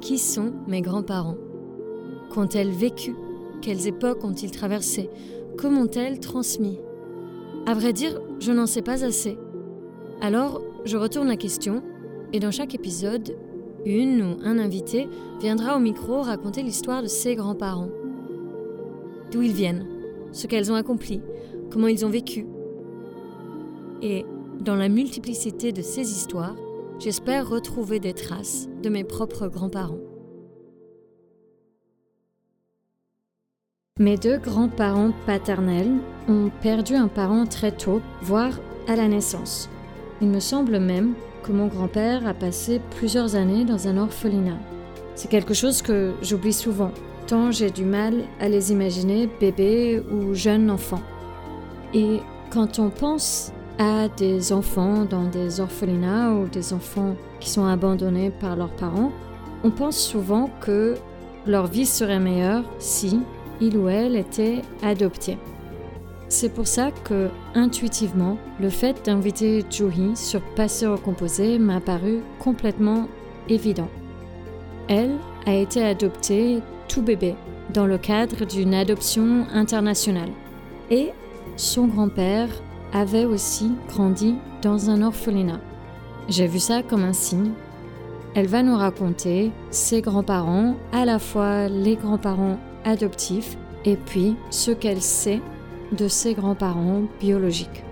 Qui sont mes grands-parents? Qu'ont-elles vécu? Quelles époques ont-ils traversées? Comment ont-elles transmis? À vrai dire, je n'en sais pas assez. Alors, je retourne la question, et dans chaque épisode, une ou un invité viendra au micro raconter l'histoire de ses grands-parents. D'où ils viennent, ce qu'elles ont accompli, comment ils ont vécu. Et dans la multiplicité de ces histoires, j'espère retrouver des traces de mes propres grands-parents. Mes deux grands-parents paternels ont perdu un parent très tôt, voire à la naissance. Il me semble même que mon grand-père a passé plusieurs années dans un orphelinat. C'est quelque chose que j'oublie souvent, tant j'ai du mal à les imaginer bébés ou jeunes enfants. Et quand on pense à des enfants dans des orphelinats ou des enfants qui sont abandonnés par leurs parents, on pense souvent que leur vie serait meilleure si il ou elle était adopté. C'est pour ça que, intuitivement, le fait d'inviter Juhi sur Passé recomposé m'a paru complètement évident. Elle a été adoptée tout bébé dans le cadre d'une adoption internationale. Et son grand-père avait aussi grandi dans un orphelinat. J'ai vu ça comme un signe. Elle va nous raconter ses grands-parents, à la fois les grands-parents adoptif et puis ce qu'elle sait de ses grands-parents biologiques.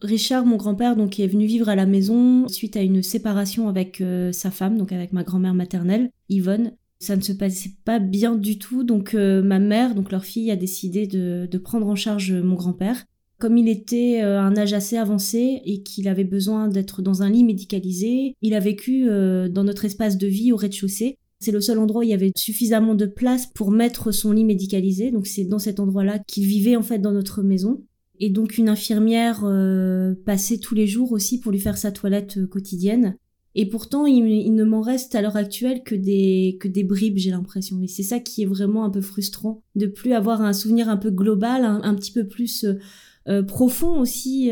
Richard, mon grand-père, donc est venu vivre à la maison suite à une séparation avec euh, sa femme, donc avec ma grand-mère maternelle, Yvonne. Ça ne se passait pas bien du tout, donc euh, ma mère, donc leur fille, a décidé de, prendre en charge mon grand-père. Comme il était à euh, un âge assez avancé et qu'il avait besoin d'être dans un lit médicalisé, il a vécu dans notre espace de vie au rez-de-chaussée. C'est le seul endroit où il y avait suffisamment de place pour mettre son lit médicalisé. Donc c'est dans cet endroit-là qu'il vivait en fait dans notre maison. Et donc une infirmière euh, passait tous les jours aussi pour lui faire sa toilette euh, quotidienne. Et pourtant, il, ne m'en reste à l'heure actuelle que des, que des bribes, j'ai l'impression. Et c'est ça qui est vraiment un peu frustrant, de plus avoir un souvenir un peu global, un, petit peu plus euh, profond aussi,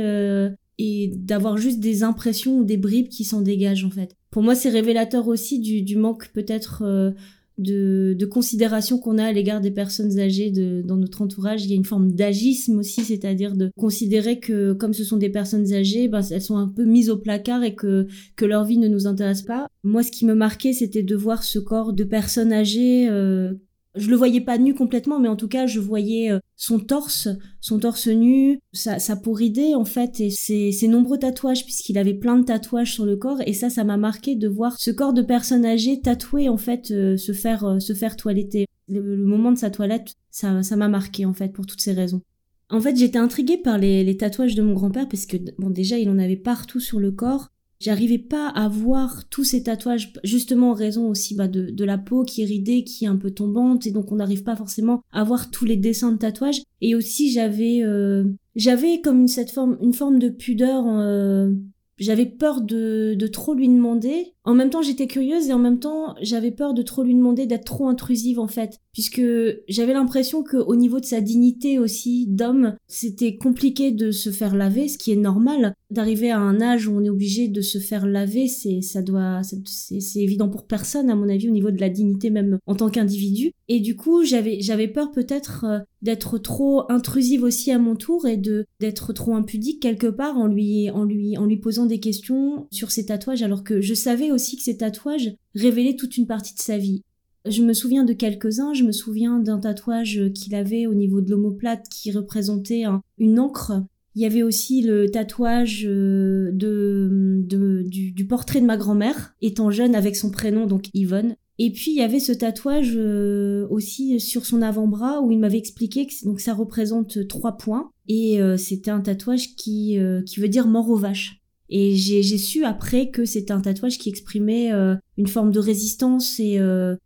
et d'avoir juste des impressions ou des bribes qui s'en dégagent en fait pour moi, c'est révélateur aussi du, manque peut-être euh, de, considération qu'on a à l'égard des personnes âgées dans notre entourage. Il y a une forme d'agisme aussi, c'est-à-dire de considérer que comme ce sont des personnes âgées, ben, elles sont un peu mises au placard et que, que leur vie ne nous intéresse pas. Moi, ce qui me marquait, c'était de voir ce corps de personnes âgées euh, je le voyais pas nu complètement, mais en tout cas, je voyais euh, son torse, son torse nu, sa, sa ridée, en fait, et ses, nombreux tatouages, puisqu'il avait plein de tatouages sur le corps, et ça, ça m'a marqué de voir ce corps de personne âgée tatoué, en fait, euh, se faire, euh, se faire toiletter. Le, moment de sa toilette, ça, ça m'a marqué, en fait, pour toutes ces raisons. En fait, j'étais intriguée par les, les tatouages de mon grand-père, parce que, bon, déjà, il en avait partout sur le corps, J'arrivais pas à voir tous ces tatouages, justement en raison aussi bah, de, de, la peau qui est ridée, qui est un peu tombante, et donc on n'arrive pas forcément à voir tous les dessins de tatouages. Et aussi j'avais euh, j'avais comme une, cette forme, une forme de pudeur euh, j'avais peur de, de trop lui demander. En même temps, j'étais curieuse et en même temps, j'avais peur de trop lui demander d'être trop intrusive en fait, puisque j'avais l'impression que au niveau de sa dignité aussi d'homme, c'était compliqué de se faire laver, ce qui est normal. D'arriver à un âge où on est obligé de se faire laver, c'est ça doit c'est évident pour personne à mon avis au niveau de la dignité même en tant qu'individu. Et du coup, j'avais j'avais peur peut-être euh, d'être trop intrusive aussi à mon tour et de d'être trop impudique quelque part en lui en lui en lui posant des questions sur ses tatouages alors que je savais aussi que ces tatouages révélaient toute une partie de sa vie. Je me souviens de quelques-uns, je me souviens d'un tatouage qu'il avait au niveau de l'omoplate qui représentait une encre. Il y avait aussi le tatouage euh, de, de du, portrait de ma grand-mère, étant jeune avec son prénom, donc Yvonne. Et puis il y avait ce tatouage euh, aussi sur son avant-bras où il m'avait expliqué que donc ça représente trois points et euh, c'était un tatouage qui qui veut dire mort aux vaches. Et j'ai su après que c'était un tatouage qui exprimait une forme de résistance et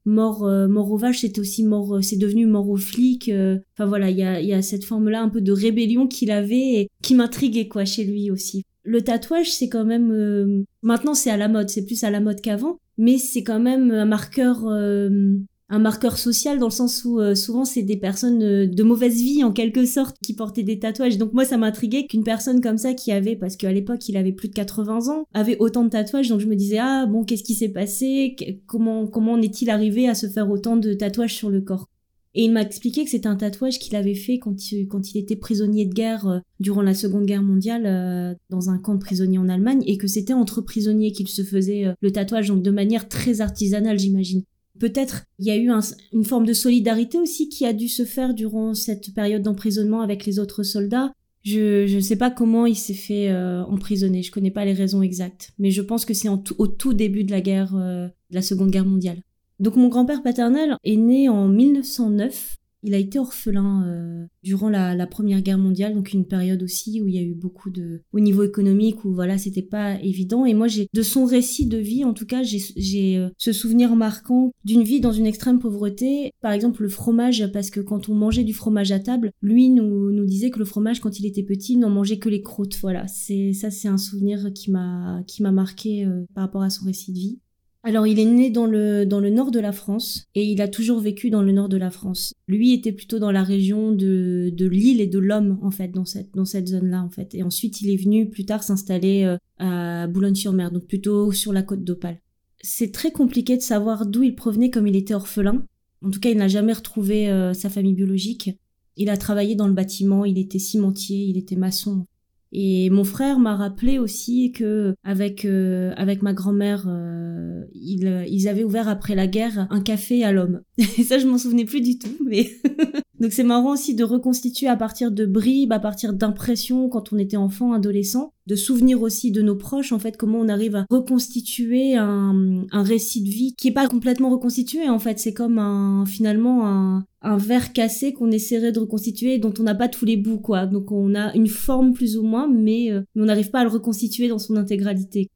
mort mort aux vaches c'était aussi mort c'est devenu mort aux flics. Enfin voilà il y a y a cette forme là un peu de rébellion qu'il avait et qui m'intriguait quoi chez lui aussi. Le tatouage c'est quand même maintenant c'est à la mode c'est plus à la mode qu'avant mais c'est quand même un marqueur, euh, un marqueur social dans le sens où euh, souvent c'est des personnes euh, de mauvaise vie en quelque sorte qui portaient des tatouages. Donc moi ça m'intriguait qu'une personne comme ça qui avait, parce qu'à l'époque il avait plus de 80 ans, avait autant de tatouages. Donc je me disais ah bon qu'est-ce qui s'est passé? Comment comment en est-il arrivé à se faire autant de tatouages sur le corps? Et il m'a expliqué que c'était un tatouage qu'il avait fait quand il, quand il était prisonnier de guerre euh, durant la Seconde Guerre mondiale dans un camp de prisonniers en Allemagne et que c'était entre prisonniers qu'il se faisait le tatouage donc de manière très artisanale j'imagine. Peut-être il y a eu une forme de solidarité aussi qui a dû se faire durant cette période d'emprisonnement avec les autres soldats. Je ne sais pas comment il s'est fait euh, emprisonner, je connais pas les raisons exactes, mais je pense que c'est au tout début de la guerre, euh, de la Seconde Guerre mondiale. Donc mon grand-père paternel est né en 1909 il a été orphelin euh, durant la, Première Guerre mondiale, donc une période aussi où il y a eu beaucoup de, au niveau économique, où voilà, c'était pas évident. Et moi, j'ai de son récit de vie, en tout cas, j'ai euh, ce souvenir marquant d'une vie dans une extrême pauvreté. Par exemple, le fromage, parce que quand on mangeait du fromage à table, lui nous, disait que le fromage, quand il était petit, n'en mangeait que les croûtes. Voilà, c'est ça, c'est un souvenir qui m'a qui m'a marqué euh, par rapport à son récit de vie. Alors il est né dans le, dans le nord de la France et il a toujours vécu dans le nord de la France. Lui était plutôt dans la région de, de l'île et de l'Homme en fait, dans cette, dans cette zone-là en fait. Et ensuite il est venu plus tard s'installer euh, à Boulogne-sur-Mer, donc plutôt sur la côte d'Opale. C'est très compliqué de savoir d'où il provenait comme il était orphelin. En tout cas il n'a jamais retrouvé euh, sa famille biologique. Il a travaillé dans le bâtiment, il était cimentier, il était maçon. Et mon frère m'a rappelé aussi que avec euh, avec ma grand-mère, euh, ils, ils avaient ouvert après la guerre un café à l'homme. Et ça, je m'en souvenais plus du tout, mais donc c'est marrant aussi de reconstituer à partir de bribes, à partir d'impressions quand on était enfant, adolescent, de souvenirs aussi de nos proches, en fait, comment on arrive à reconstituer un, un récit de vie qui est pas complètement reconstitué, en fait, c'est comme un, finalement un, un verre cassé qu'on essaierait de reconstituer dont on n'a pas tous les bouts, quoi. Donc on a une forme plus ou moins, mais, euh, mais on n'arrive pas à le reconstituer dans son intégralité.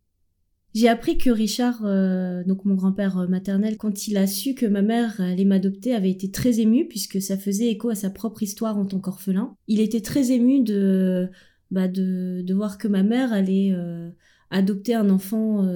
J'ai appris que Richard, euh, donc mon grand-père euh, maternel, quand il a su que ma mère allait m'adopter, avait été très ému puisque ça faisait écho à sa propre histoire en tant qu'orphelin. Il était très ému de, bah de, voir que ma mère allait euh, adopter un enfant,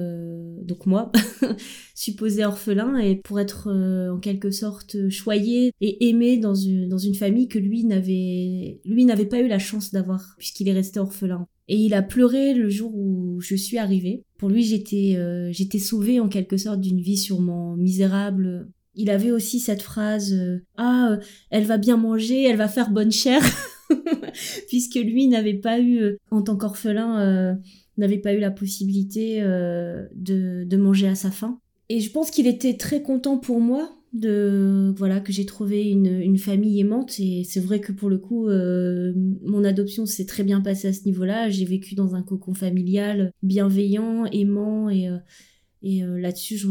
donc moi, supposé orphelin, et pour être en quelque sorte choyé et aimé dans une, dans une famille que lui n'avait, lui n'avait pas eu la chance d'avoir puisqu'il est resté orphelin. Et il a pleuré le jour où je suis arrivée. Pour lui, j'étais euh, j'étais sauvée en quelque sorte d'une vie sûrement misérable. Il avait aussi cette phrase euh, ah euh, elle va bien manger, elle va faire bonne chère puisque lui n'avait pas eu en tant qu'orphelin n'avait pas eu la possibilité de, de manger à sa faim. Et je pense qu'il était très content pour moi de voilà que j'ai trouvé une, famille aimante. Et c'est vrai que pour le coup euh, mon adoption s'est très bien passée à ce niveau-là. J'ai vécu dans un cocon familial bienveillant aimant. Et euh, euh, là-dessus je,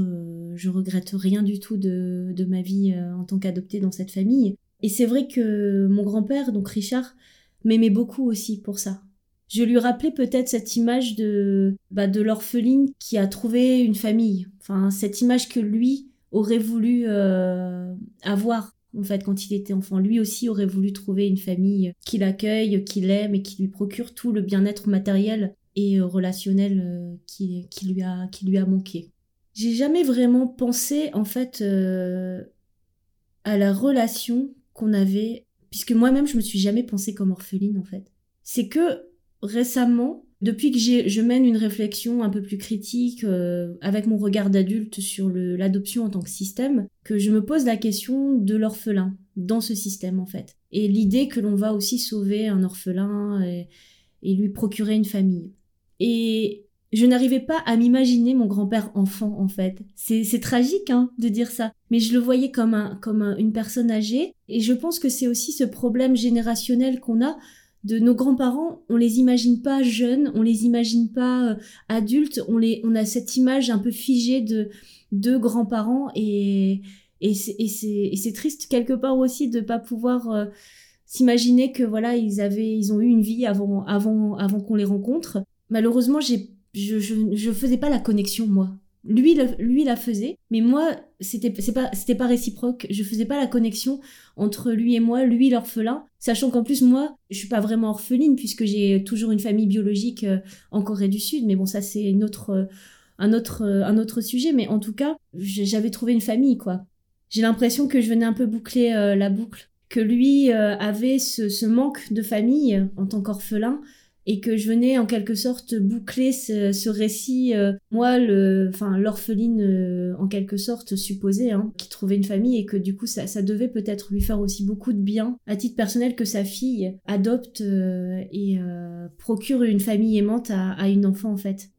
je regrette rien du tout de, de ma vie en tant qu'adoptée dans cette famille. Et c'est vrai que mon grand-père donc Richard m'aimait beaucoup aussi pour ça je lui rappelais peut-être cette image de bah, de l'orpheline qui a trouvé une famille enfin cette image que lui aurait voulu euh, avoir en fait quand il était enfant. Lui aussi aurait voulu trouver une famille qui l'accueille, qui l'aime et qui lui procure tout le bien-être matériel et euh, relationnel euh, qui, qui, lui a, qui lui a manqué. J'ai jamais vraiment pensé en fait à la relation qu'on avait, puisque moi-même je me suis jamais pensée comme orpheline en fait. C'est que récemment, depuis que je mène une réflexion un peu plus critique euh, avec mon regard d'adulte sur l'adoption en tant que système, que je me pose la question de l'orphelin dans ce système en fait. Et l'idée que l'on va aussi sauver un orphelin et, lui procurer une famille. Et je n'arrivais pas à m'imaginer mon grand-père enfant en fait. C'est tragique hein, de dire ça, mais je le voyais comme, un, comme une personne âgée et je pense que c'est aussi ce problème générationnel qu'on a de nos grands-parents, on les imagine pas jeunes, on les imagine pas euh, adultes, on les, on a cette image un peu figée de de grands-parents et et c'est triste quelque part aussi de pas pouvoir euh, s'imaginer que voilà ils avaient ils ont eu une vie avant avant avant qu'on les rencontre. Malheureusement j'ai je, je je faisais pas la connexion moi lui, lui la faisait, mais moi, c'était pas, pas réciproque. Je faisais pas la connexion entre lui et moi, lui l'orphelin, sachant qu'en plus moi, je suis pas vraiment orpheline puisque j'ai toujours une famille biologique euh, en Corée du Sud. Mais bon, ça c'est une autre, euh, un autre, euh, un autre sujet. Mais en tout cas, j'avais trouvé une famille quoi. J'ai l'impression que je venais un peu boucler la boucle, que lui avait ce, manque de famille en tant qu'orphelin et que je venais en quelque sorte boucler ce, récit, euh, moi, le, enfin l'orpheline euh, en quelque sorte supposée, hein, qui trouvait une famille et que du coup ça, devait peut-être lui faire aussi beaucoup de bien à titre personnel que sa fille adopte euh, et procure une famille aimante à une enfant en fait.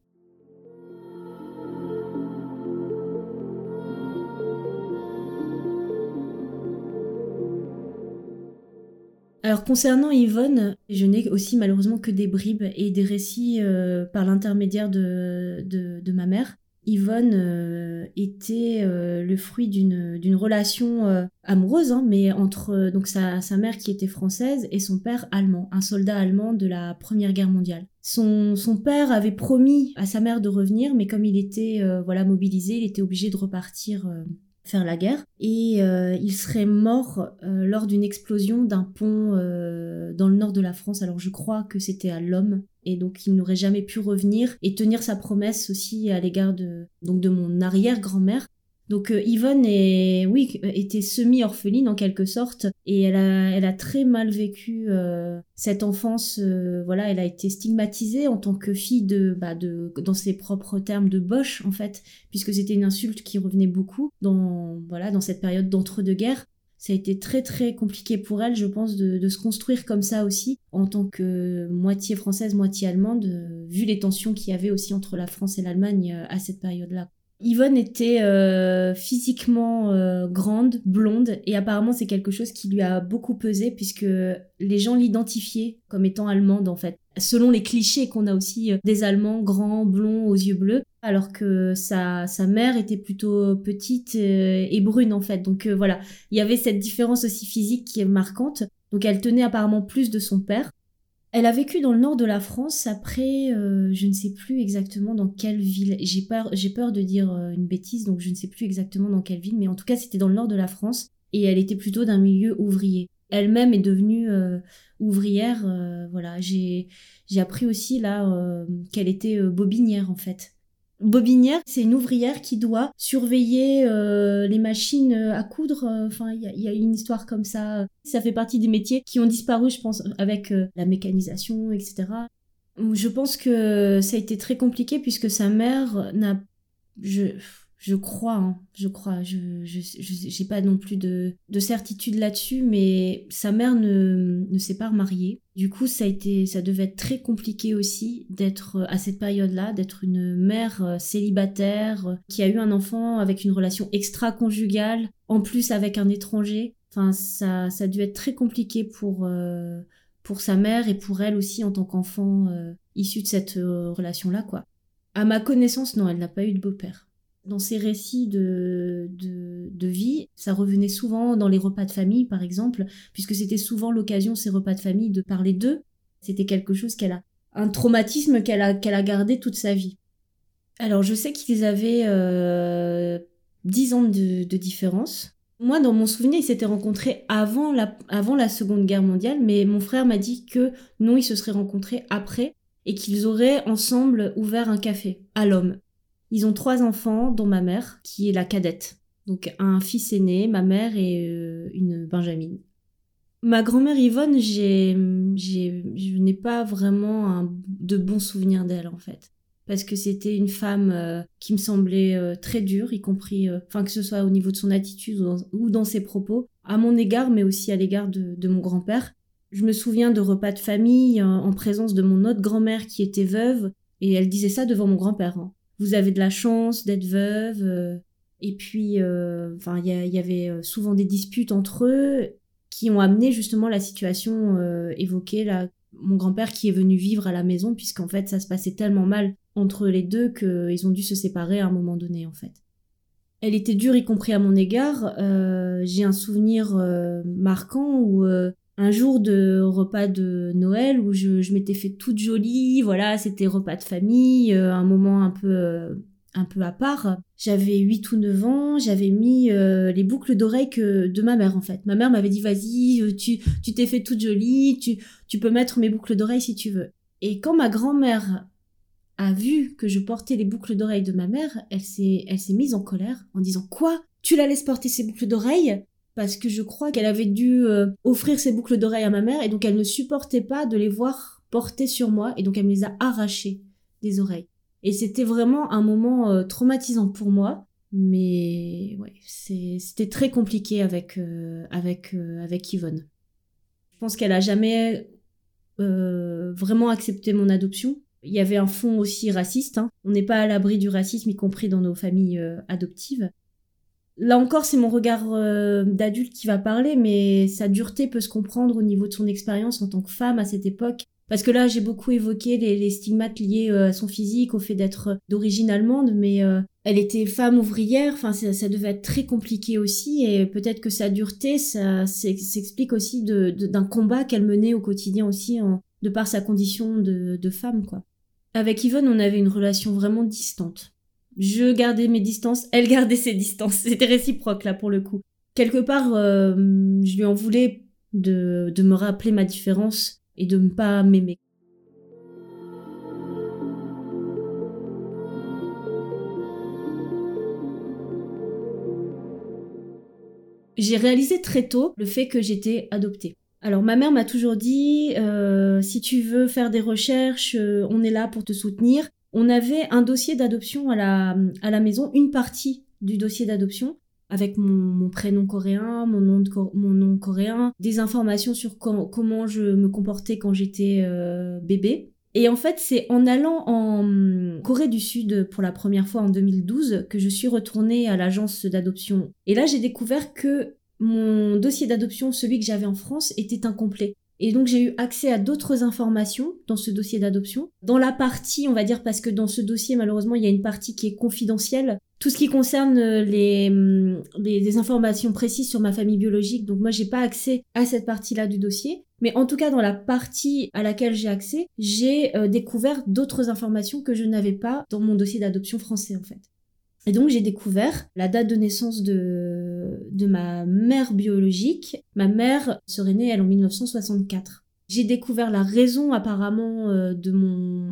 Alors concernant Yvonne, je n'ai aussi malheureusement que des bribes et des récits euh, par l'intermédiaire de, de, ma mère. Yvonne euh, était euh, le fruit d'une relation amoureuse, hein, mais entre donc sa, sa, mère qui était française et son père allemand, un soldat allemand de la Première Guerre mondiale. Son, son père avait promis à sa mère de revenir, mais comme il était voilà mobilisé, il était obligé de repartir faire la guerre et euh, il serait mort euh, lors d'une explosion d'un pont euh, dans le nord de la France. Alors je crois que c'était à Lhomme et donc il n'aurait jamais pu revenir et tenir sa promesse aussi à l'égard de donc de mon arrière-grand-mère donc euh, Yvonne est, oui, était semi-orpheline en quelque sorte, et elle a, elle a très mal vécu euh, cette enfance. Euh, voilà, elle a été stigmatisée en tant que fille de, bah, de, dans ses propres termes, de boche en fait, puisque c'était une insulte qui revenait beaucoup dans, voilà, dans cette période d'entre-deux-guerres. Ça a été très très compliqué pour elle, je pense, de, de, se construire comme ça aussi, en tant que moitié française, moitié allemande, vu les tensions qu'il y avait aussi entre la France et l'Allemagne à cette période-là. Yvonne était euh, physiquement euh, grande, blonde, et apparemment c'est quelque chose qui lui a beaucoup pesé puisque les gens l'identifiaient comme étant allemande en fait. Selon les clichés qu'on a aussi euh, des Allemands grands, blonds, aux yeux bleus, alors que sa, sa mère était plutôt petite et brune en fait. Donc voilà, il y avait cette différence aussi physique qui est marquante. Donc elle tenait apparemment plus de son père. Elle a vécu dans le nord de la France après, euh, je ne sais plus exactement dans quelle ville. J'ai peur, j'ai peur de dire euh, une bêtise, donc je ne sais plus exactement dans quelle ville, mais en tout cas c'était dans le nord de la France et elle était plutôt d'un milieu ouvrier. Elle-même est devenue euh, ouvrière. voilà, j'ai j'ai appris aussi là qu'elle était bobinière en fait. Bobinière, c'est une ouvrière qui doit surveiller euh, les machines euh, à coudre. Euh, enfin, il y, a une histoire comme ça. Ça fait partie des métiers qui ont disparu, je pense, avec la mécanisation, etc. Je pense que ça a été très compliqué puisque sa mère n'a... Je, je crois, hein, je crois, je j'ai pas non plus de, de certitude là-dessus, mais sa mère ne, ne s'est pas remariée. Du coup, ça a été, ça devait être très compliqué aussi d'être à cette période-là, d'être une mère euh, célibataire euh, qui a eu un enfant avec une relation extra-conjugale, en plus avec un étranger. Enfin, ça, ça a dû être très compliqué pour euh, pour sa mère et pour elle aussi en tant qu'enfant issu de cette relation-là, quoi. À ma connaissance, non, elle n'a pas eu de beau-père. Dans ces récits de, de, vie, ça revenait souvent dans les repas de famille, par exemple, puisque c'était souvent l'occasion, ces repas de famille, de parler d'eux. C'était quelque chose qu'elle a, un traumatisme qu'elle a, a gardé toute sa vie. Alors, je sais qu'ils avaient euh, 10 ans de, de différence. Moi, dans mon souvenir, ils s'étaient rencontrés avant la, avant la Seconde Guerre mondiale, mais mon frère m'a dit que non, ils se seraient rencontrés après et qu'ils auraient ensemble ouvert un café à l'homme. Ils ont trois enfants, dont ma mère, qui est la cadette. Donc un fils aîné, ma mère et euh, une Benjamine. Ma grand-mère Yvonne, j'ai, j'ai, je n'ai pas vraiment de bons souvenirs d'elle en fait. Parce que c'était une femme euh, qui me semblait euh, très dure, y compris, enfin que ce soit au niveau de son attitude ou dans, ses propos, à mon égard, mais aussi à l'égard de, mon grand-père. Je me souviens de repas de famille en présence de mon autre grand-mère qui était veuve, et elle disait ça devant mon grand-père. Hein vous avez de la chance d'être veuve. Euh, et puis, euh, enfin, il y, avait euh, souvent des disputes entre eux qui ont amené justement la situation évoquée là. Mon grand-père qui est venu vivre à la maison puisqu'en fait ça se passait tellement mal entre les deux qu'ils ont dû se séparer à un moment donné en fait. Elle était dure y compris à mon égard. J'ai un souvenir marquant où un jour de repas de Noël où je, m'étais fait toute jolie, voilà, c'était repas de famille, euh, un moment un peu euh, un peu à part. J'avais 8 ou 9 ans, j'avais mis euh, les boucles d'oreilles de ma mère en fait. Ma mère m'avait dit vas-y, tu tu t'es fait toute jolie, tu tu peux mettre mes boucles d'oreilles si tu veux. Et quand ma grand-mère a vu que je portais les boucles d'oreilles de ma mère, elle s'est elle s'est mise en colère en disant quoi? Tu la laisses porter ses boucles d'oreilles? Parce que je crois qu'elle avait dû euh, offrir ses boucles d'oreilles à ma mère et donc elle ne supportait pas de les voir porter sur moi et donc elle me les a arrachées des oreilles. Et c'était vraiment un moment euh, traumatisant pour moi, mais ouais, c'était très compliqué avec euh, avec avec Yvonne. Je pense qu'elle a jamais vraiment accepté mon adoption. Il y avait un fond aussi raciste. Hein. On n'est pas à l'abri du racisme, y compris dans nos familles adoptives. Là encore, c'est mon regard euh, d'adulte qui va parler, mais sa dureté peut se comprendre au niveau de son expérience en tant que femme à cette époque. Parce que là, j'ai beaucoup évoqué les, stigmates liés euh, à son physique, au fait d'être d'origine allemande, mais euh, elle était femme ouvrière, enfin ça, devait être très compliqué aussi, et peut-être que sa dureté, ça s'explique aussi d'un combat qu'elle menait au quotidien aussi, de par sa condition de, de femme, quoi. Avec Yvonne, on avait une relation vraiment distante. Je gardais mes distances, elle gardait ses distances. C'était réciproque là pour le coup. Quelque part, euh, je lui en voulais de, de me rappeler ma différence et de ne pas m'aimer. J'ai réalisé très tôt le fait que j'étais adoptée. Alors ma mère m'a toujours dit euh, si tu veux faire des recherches, euh, on est là pour te soutenir on avait un dossier d'adoption à la, à la maison, une partie du dossier d'adoption avec mon, prénom coréen, mon nom, mon nom coréen, des informations sur comment je me comportais quand j'étais euh, bébé. Et en fait, c'est en allant en Corée du Sud pour la première fois en 2012 que je suis retournée à l'agence d'adoption. Et là, j'ai découvert que mon dossier d'adoption, celui que j'avais en France, était incomplet. Et donc j'ai eu accès à d'autres informations dans ce dossier d'adoption. Dans la partie, on va dire, parce que dans ce dossier, malheureusement, il y a une partie qui est confidentielle. Tout ce qui concerne euh, hum, les, les, informations précises sur ma famille biologique, donc moi j'ai pas accès à cette partie-là du dossier. Mais en tout cas, dans la partie à laquelle j'ai accès, j'ai euh, découvert d'autres informations que je n'avais pas dans mon dossier d'adoption français en fait. Et donc j'ai découvert la date de naissance de, de ma mère biologique. Ma mère serait née, elle, en 1964. J'ai découvert la raison apparemment euh, de mon,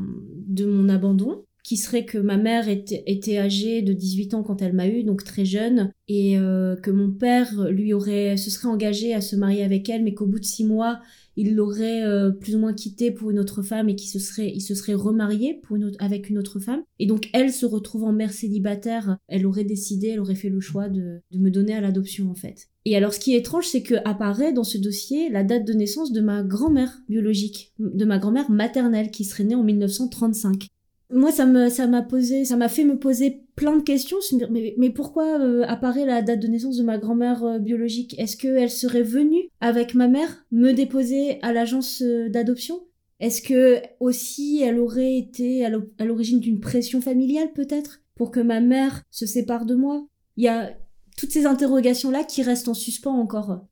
de mon abandon, qui serait que ma mère était, âgée de 18 ans quand elle m'a eu, donc très jeune, et euh, que mon père lui aurait, se serait engagé à se marier avec elle, mais qu'au bout de six mois, il l'aurait euh, plus ou moins quitté pour une autre femme et qu'il se serait, il se serait remarié pour une avec une autre femme. Et donc elle se retrouvant mère célibataire, elle aurait décidé, elle aurait fait le choix de, de me donner à l'adoption en fait. Et alors ce qui est étrange, c'est que apparaît dans ce dossier la date de naissance de ma grand-mère biologique, de ma grand-mère maternelle qui serait née en 1935 moi ça me ça m'a posé ça m'a fait me poser plein de questions mais, pourquoi euh, apparaît la date de naissance de ma grand-mère euh, biologique? Est-ce qu'elle serait venue avec ma mère me déposer à l'agence euh, d'adoption? Est-ce que aussi elle aurait été à l'origine d'une pression familiale peut-être pour que ma mère se sépare de moi? Il y a toutes ces interrogations là qui restent en suspens encore.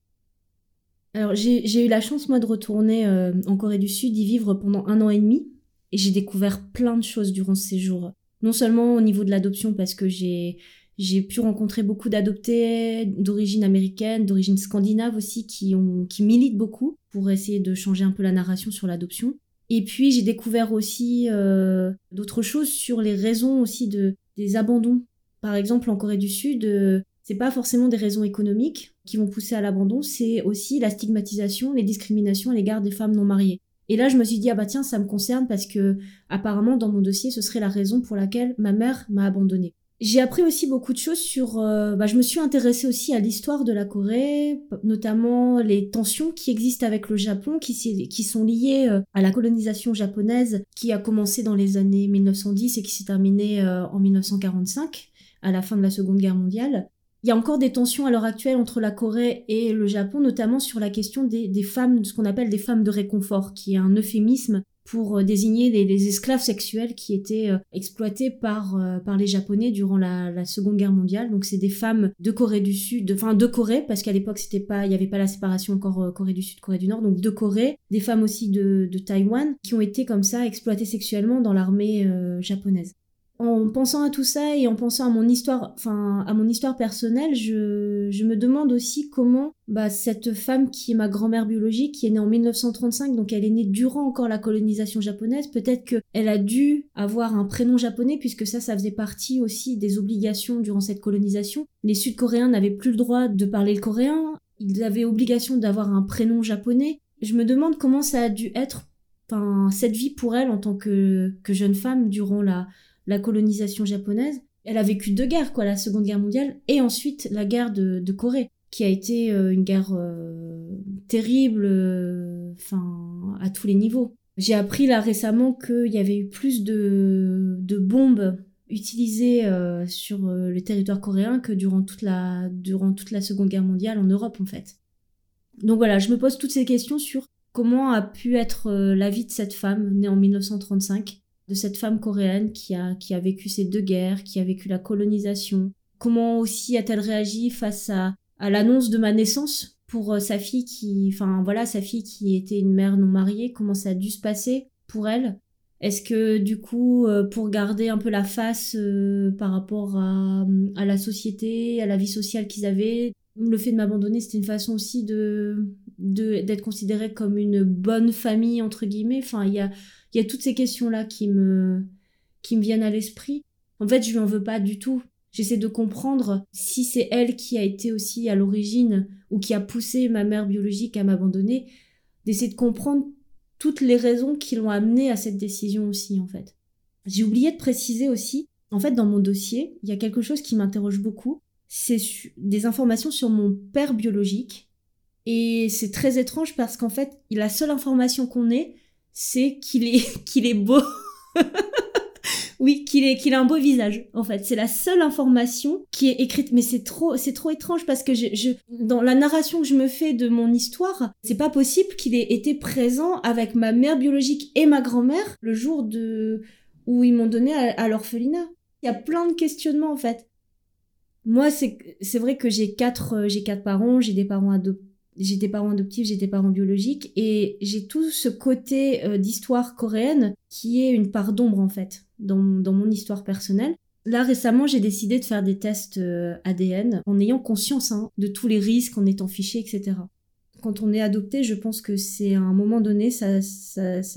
Alors j'ai eu la chance moi de retourner en Corée du Sud y vivre pendant un an et demi et j'ai découvert plein de choses durant ce séjour. Non seulement au niveau de l'adoption, parce que j'ai j'ai pu rencontrer beaucoup d'adoptés d'origine américaine, d'origine scandinave aussi, qui, ont, qui militent beaucoup pour essayer de changer un peu la narration sur l'adoption. Et puis j'ai découvert aussi euh, d'autres choses sur les raisons aussi de des abandons. Par exemple, en Corée du Sud, euh, c'est pas forcément des raisons économiques qui vont pousser à l'abandon, c'est aussi la stigmatisation, les discriminations à l'égard des femmes non mariées. Et là, je me suis dit, ah bah tiens, ça me concerne parce que apparemment, dans mon dossier, ce serait la raison pour laquelle ma mère m'a abandonnée. J'ai appris aussi beaucoup de choses sur... Euh, bah, je me suis intéressée aussi à l'histoire de la Corée, notamment les tensions qui existent avec le Japon, qui, sont liées euh, à la colonisation japonaise qui a commencé dans les années 1910 et qui s'est terminée euh, en 1945, à la fin de la Seconde Guerre mondiale. Il y a encore des tensions à l'heure actuelle entre la Corée et le Japon, notamment sur la question des, des femmes, ce qu'on appelle des femmes de réconfort, qui est un euphémisme pour euh, désigner les, esclaves sexuels qui étaient euh, exploités par, euh, par les Japonais durant la, Seconde Guerre mondiale. Donc c'est des femmes de Corée du Sud, enfin de, Corée, parce qu'à l'époque c'était pas, il n'y avait pas la séparation encore Corée du Sud, Corée du Nord, donc de Corée, des femmes aussi de Taïwan qui ont été comme ça exploitées sexuellement dans l'armée japonaise. En pensant à tout ça et en pensant à mon histoire, enfin à mon histoire personnelle, je, me demande aussi comment bah, cette femme qui est ma grand-mère biologique, qui est née en 1935, donc elle est née durant encore la colonisation japonaise, peut-être qu'elle a dû avoir un prénom japonais puisque ça, ça faisait partie aussi des obligations durant cette colonisation. Les Sud-Coréens n'avaient plus le droit de parler le coréen, ils avaient obligation d'avoir un prénom japonais. Je me demande comment ça a dû être, cette vie pour elle en tant que, que jeune femme durant la la colonisation japonaise. Elle a vécu deux guerres, quoi, la Seconde Guerre mondiale et ensuite la guerre de, Corée, qui a été euh, une guerre euh, terrible, euh, enfin, à tous les niveaux. J'ai appris là récemment qu'il y avait eu plus de, bombes utilisées sur le territoire coréen que durant toute, la, durant toute la Seconde Guerre mondiale en Europe, en fait. Donc voilà, je me pose toutes ces questions sur comment a pu être la vie de cette femme née en 1935 de cette femme coréenne qui a, qui a vécu ces deux guerres, qui a vécu la colonisation. Comment aussi a-t-elle réagi face à, à l'annonce de ma naissance pour euh, sa fille qui, enfin voilà, sa fille qui était une mère non mariée, comment ça a dû se passer pour elle? Est-ce que du coup, euh, pour garder un peu la face euh, par rapport à, à la société, à la vie sociale qu'ils avaient, le fait de m'abandonner, c'était une façon aussi de d'être considérée comme une bonne famille entre guillemets. Enfin, il y a y a toutes ces questions-là qui me, qui me viennent à l'esprit. En fait, je lui en veux pas du tout. J'essaie de comprendre si c'est elle qui a été aussi à l'origine ou qui a poussé ma mère biologique à m'abandonner, d'essayer de comprendre toutes les raisons qui l'ont amené à cette décision aussi, en fait. J'ai oublié de préciser aussi, en fait, dans mon dossier, il y a quelque chose qui m'interroge beaucoup. C'est des informations sur mon père biologique. Et c'est très étrange parce qu'en fait, la seule information qu'on ait, c'est qu'il est, qu'il est beau. oui, qu'il est, qu'il a un beau visage, en fait. C'est la seule information qui est écrite. Mais c'est trop, c'est trop étrange parce que je, je, dans la narration que je me fais de mon histoire, c'est pas possible qu'il ait été présent avec ma mère biologique et ma grand-mère le jour de, où ils m'ont donné à, l'orphelinat. Il y a plein de questionnements, en fait. Moi, c'est, c'est vrai que j'ai quatre, euh, j'ai quatre parents, j'ai des parents adoptés j'étais parent adoptif, j'étais parent biologique, et j'ai tout ce côté euh, d'histoire coréenne qui est une part d'ombre en fait dans, mon histoire personnelle. Là récemment, j'ai décidé de faire des tests euh, ADN en ayant conscience hein, de tous les risques, en étant fiché, etc. Quand on est adopté, je pense que c'est à un moment donné, ça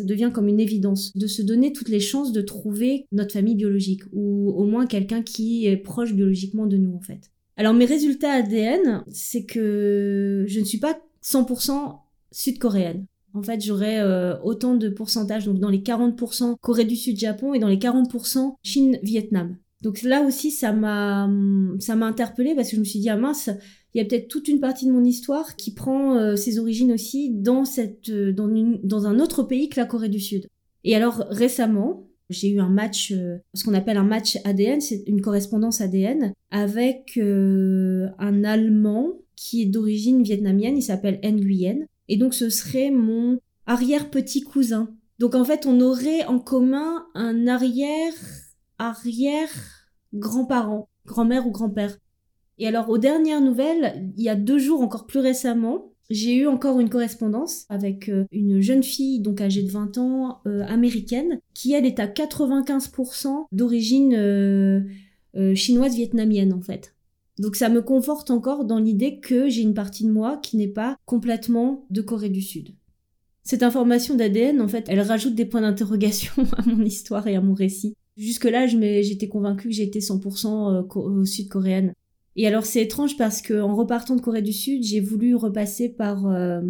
devient comme une évidence de se donner toutes les chances de trouver notre famille biologique ou au moins quelqu'un qui est proche biologiquement de nous en fait. Alors mes résultats ADN, c'est que je ne suis pas 100% sud-coréenne. En fait, j'aurais euh, autant de pourcentages, donc dans les 40% Corée du Sud-Japon et dans les 40% Chine-Vietnam. Donc là aussi, ça m'a ça m'a interpellée parce que je me suis dit ah mince, il y a peut-être toute une partie de mon histoire qui prend euh, ses origines aussi dans cette euh, dans une dans un autre pays que la Corée du Sud. Et alors récemment, j'ai eu un match, euh, ce qu'on appelle un match ADN, c'est une correspondance ADN avec euh, un Allemand qui est d'origine vietnamienne, il s'appelle Nguyen. Et donc ce serait mon arrière-petit cousin. Donc en fait, on aurait en commun un arrière, arrière grand-parent, grand-mère ou grand-père. Et alors aux dernières nouvelles, il y a deux jours encore plus récemment, j'ai eu encore une correspondance avec euh, une jeune fille, donc âgée de 20 ans, euh, américaine, qui elle est à 95% d'origine euh, chinoise vietnamienne en fait. Donc ça me conforte encore dans l'idée que j'ai une partie de moi qui n'est pas complètement de Corée du Sud. Cette information d'ADN, en fait, elle rajoute des points d'interrogation à mon histoire et à mon récit. Jusque-là, j'étais convaincue que j'étais 100% sud-coréenne. Et alors c'est étrange parce que en repartant de Corée du Sud, j'ai voulu repasser par, euh,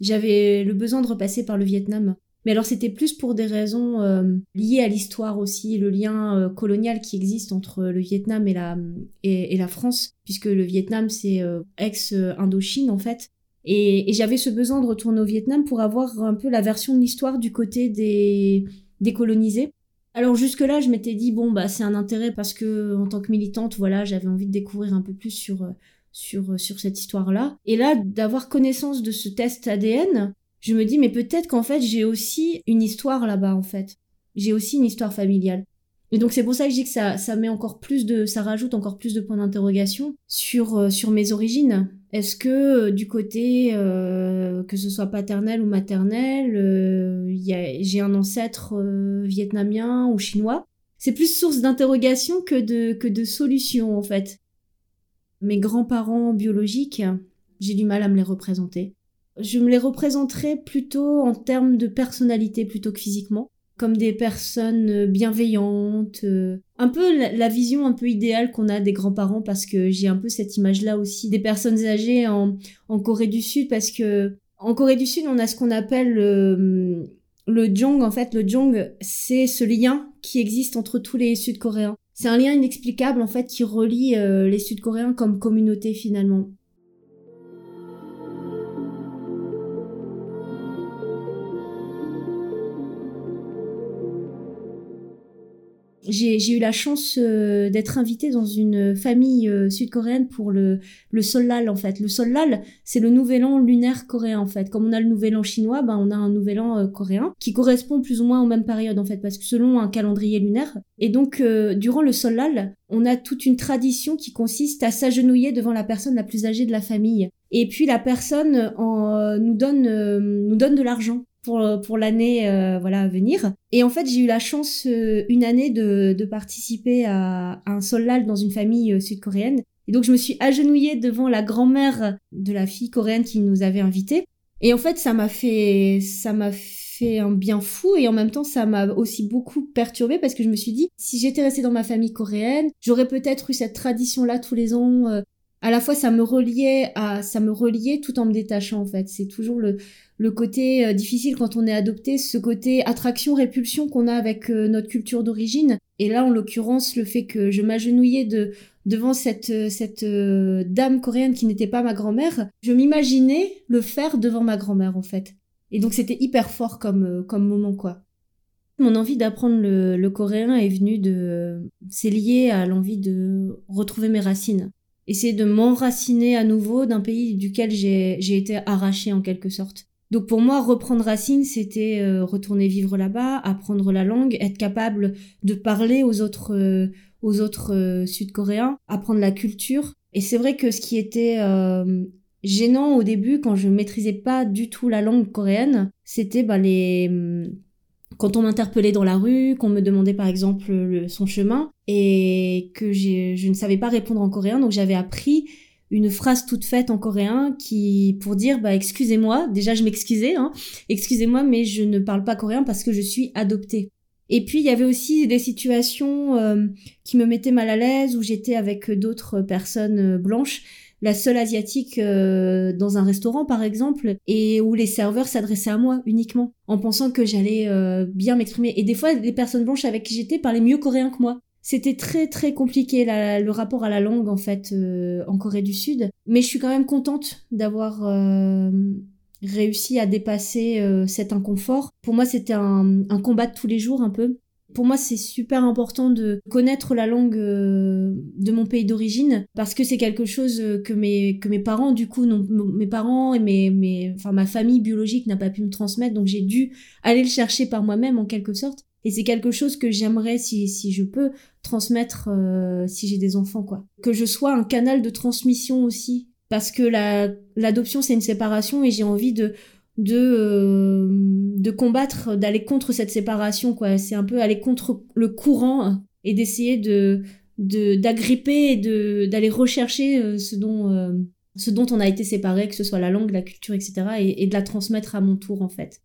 j'avais le besoin de repasser par le Vietnam. Mais alors c'était plus pour des raisons euh, liées à l'histoire aussi, le lien euh, colonial qui existe entre le Vietnam et la et, la France, puisque le Vietnam c'est ex-Indochine en fait. Et, et j'avais ce besoin de retourner au Vietnam pour avoir un peu la version de l'histoire du côté des des colonisés. Alors jusque-là, je m'étais dit bon bah c'est un intérêt parce que en tant que militante, voilà, j'avais envie de découvrir un peu plus sur euh, sur euh, sur cette histoire-là. Et là, d'avoir connaissance de ce test ADN, je me dis mais peut-être qu'en fait j'ai aussi une histoire là-bas en fait. J'ai aussi une histoire familiale. Et donc c'est pour ça que je dis que ça, ça met encore plus de, ça rajoute encore plus de points d'interrogation sur euh, sur mes origines. Est-ce que euh, du côté euh, que ce soit paternel ou maternel, j'ai un ancêtre vietnamien ou chinois? C'est plus source d'interrogation que de, que de solution, en fait. Mes grands-parents biologiques, j'ai du mal à me les représenter. Je me les représenterais plutôt en termes de personnalité plutôt que physiquement comme des personnes bienveillantes, euh, un peu la, vision un peu idéale qu'on a des grands-parents parce que j'ai un peu cette image-là aussi des personnes âgées en, Corée du Sud parce que en Corée du Sud on a ce qu'on appelle le, le jong en fait le jong c'est ce lien qui existe entre tous les Sud-Coréens. C'est un lien inexplicable en fait qui relie euh, les Sud-Coréens comme communauté finalement. J'ai eu la chance euh, d'être invitée dans une famille euh, sud-coréenne pour le, le Solal en fait. Le Solal, c'est le nouvel an lunaire coréen en fait. Comme on a le nouvel an chinois, ben on a un nouvel an euh, coréen qui correspond plus ou moins aux mêmes périodes en fait parce que selon un calendrier lunaire. Et donc durant le Solal, on a toute une tradition qui consiste à s'agenouiller devant la personne la plus âgée de la famille. Et puis la personne en, nous donne nous donne de l'argent pour, pour l'année euh, voilà à venir. Et en fait, j'ai eu la chance euh, une année de, de participer à, à, un solal dans une famille euh, sud-coréenne. Et donc, je me suis agenouillée devant la grand-mère de la fille coréenne qui nous avait invités. Et en fait, ça m'a fait, ça m'a fait un bien fou et en même temps, ça m'a aussi beaucoup perturbée parce que je me suis dit, si j'étais restée dans ma famille coréenne, j'aurais peut-être eu cette tradition-là tous les ans. À la fois, ça me reliait à, ça me reliait tout en me détachant en fait. C'est toujours le, le côté euh, difficile quand on est adopté, ce côté attraction-répulsion qu'on a avec euh, notre culture d'origine. Et là, en l'occurrence, le fait que je m'agenouillais de, devant cette, euh, cette dame coréenne qui n'était pas ma grand-mère, je m'imaginais le faire devant ma grand-mère, en fait. Et donc, c'était hyper fort comme, comme moment, quoi. Mon envie d'apprendre le, le, coréen est venue de... C'est lié à l'envie de retrouver mes racines. Essayer de m'enraciner à nouveau d'un pays duquel j'ai été arrachée en quelque sorte. Donc pour moi, reprendre racine, c'était euh, retourner vivre là-bas, apprendre la langue, être capable de parler aux autres, euh, aux autres euh, Sud-Coréens, apprendre la culture. Et c'est vrai que ce qui était gênant au début, quand je maîtrisais pas du tout la langue coréenne, c'était bah, les hum, quand on m'interpellait dans la rue, qu'on me demandait par exemple son chemin et que je ne savais pas répondre en coréen, donc j'avais appris une phrase toute faite en coréen qui pour dire bah excusez-moi déjà je m'excusais hein, excusez-moi mais je ne parle pas coréen parce que je suis adoptée. Et puis il y avait aussi des situations euh, qui me mettaient mal à l'aise où j'étais avec d'autres personnes euh, blanches la seule asiatique euh, dans un restaurant par exemple et où les serveurs s'adressaient à moi uniquement en pensant que j'allais bien m'exprimer et des fois les personnes blanches avec qui j'étais parlaient mieux coréen que moi c'était très très compliqué le rapport à la langue en fait euh, en Corée du Sud. Mais je suis quand même contente d'avoir euh, réussi à dépasser euh, cet inconfort. Pour moi c'était un, un, combat de tous les jours un peu. Pour moi c'est super important de connaître la langue de mon pays d'origine parce que c'est quelque chose que mes, que mes parents du coup, mes parents et mes, mes, enfin, ma famille biologique n'a pas pu me transmettre donc j'ai dû aller le chercher par moi-même en quelque sorte. Et c'est quelque chose que j'aimerais, si, si je peux, transmettre euh, si j'ai des enfants, quoi. Que je sois un canal de transmission aussi. Parce que la, l'adoption, c'est une séparation et j'ai envie de, de, euh, de combattre, d'aller contre cette séparation, quoi. C'est un peu aller contre le courant et d'essayer de, d'agripper et de, d'aller rechercher euh, ce dont, ce dont on a été séparé, que ce soit la langue, la culture, etc. et, et de la transmettre à mon tour, en fait.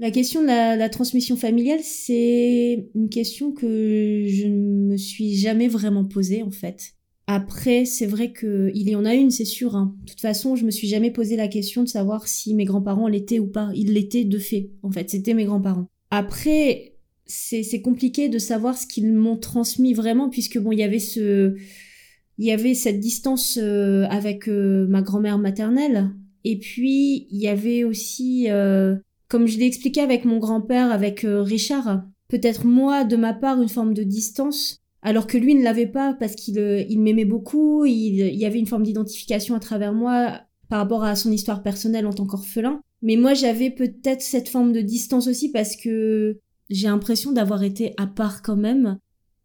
La question de la, transmission familiale, c'est une question que je ne me suis jamais vraiment posée en fait. Après, c'est vrai qu'il y en a une, c'est sûr. Hein. De toute façon, je me suis jamais posé la question de savoir si mes grands-parents l'étaient ou pas. Ils l'étaient de fait, en fait. C'était mes grands-parents. Après, c'est compliqué de savoir ce qu'ils m'ont transmis vraiment, puisque bon, il y avait ce, il y avait cette distance euh, avec euh, ma grand-mère maternelle, et puis il y avait aussi euh, comme je l'ai expliqué avec mon grand-père, avec Richard, peut-être moi, de ma part, une forme de distance, alors que lui ne l'avait pas parce qu'il euh, m'aimait beaucoup, il, il, y avait une forme d'identification à travers moi par rapport à son histoire personnelle en tant qu'orphelin. Mais moi, j'avais peut-être cette forme de distance aussi parce que j'ai l'impression d'avoir été à part quand même.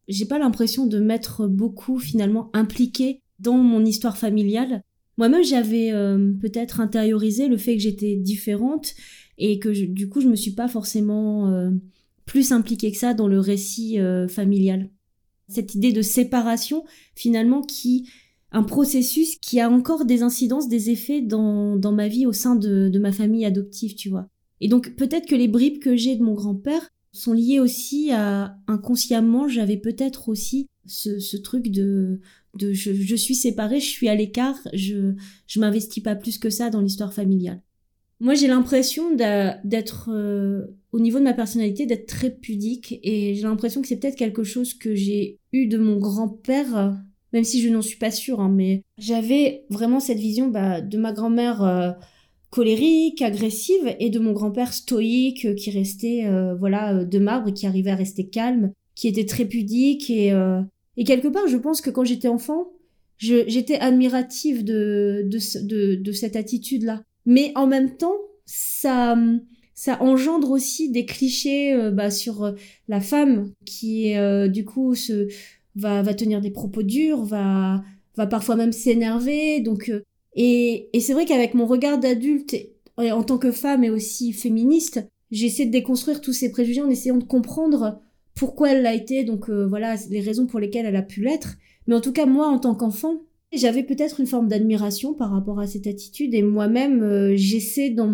J'ai pas l'impression de m'être beaucoup finalement impliquée dans mon histoire familiale. Moi-même, j'avais euh, peut-être intériorisé le fait que j'étais différente et que du coup je me suis pas forcément euh, plus impliquée que ça dans le récit euh, familial. Cette idée de séparation, finalement, qui un processus qui a encore des incidences, des effets dans, dans ma vie au sein de, de ma famille adoptive, tu vois. Et donc peut-être que les bribes que j'ai de mon grand-père sont liées aussi à inconsciemment, j'avais peut-être aussi ce, ce, truc de, de je, je, suis séparée, je suis à l'écart, je, je m'investis pas plus que ça dans l'histoire familiale. Moi, j'ai l'impression d'être, euh, au niveau de ma personnalité, d'être très pudique et j'ai l'impression que c'est peut-être quelque chose que j'ai eu de mon grand-père, même si je n'en suis pas sûre, hein, mais j'avais vraiment cette vision bah, de ma grand-mère euh, colérique, agressive et de mon grand-père stoïque qui restait, euh, voilà, de marbre, qui arrivait à rester calme, qui était très pudique et, et quelque part, je pense que quand j'étais enfant, j'étais admirative de, de cette attitude-là mais en même temps, ça, ça engendre aussi des clichés euh, bah, sur euh, la femme qui, euh, du coup, se, va, va tenir des propos durs, va, va parfois même s'énerver. Donc, et, et c'est vrai qu'avec mon regard d'adulte, en tant que femme et aussi féministe, j'essaie de déconstruire tous ces préjugés en essayant de comprendre pourquoi elle l'a été, donc voilà les raisons pour lesquelles elle a pu l'être. Mais en tout cas, moi, en tant qu'enfant, j'avais peut-être une forme d'admiration par rapport à cette attitude et moi-même, euh, j'essaie dans...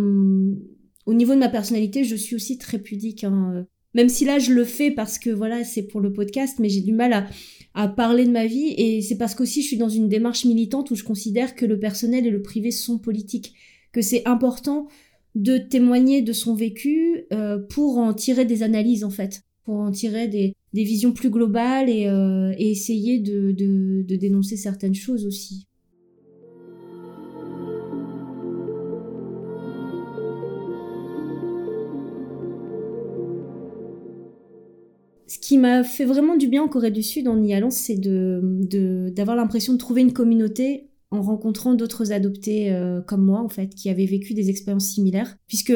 Au niveau de ma personnalité, je suis aussi très pudique. Hein. Euh. Même si là, je le fais parce que voilà, c'est pour le podcast, mais j'ai du mal à, à parler de ma vie et c'est parce qu'aussi je suis dans une démarche militante où je considère que le personnel et le privé sont politiques, que c'est important de témoigner de son vécu euh, pour en tirer des analyses en fait, pour en tirer des, des visions plus globales et, euh, essayer de, dénoncer certaines choses aussi. Ce qui m'a fait vraiment du bien en Corée du Sud en y allant, c'est d'avoir l'impression de trouver une communauté en rencontrant d'autres adoptés euh, comme moi en fait qui avaient vécu des expériences similaires. Puisque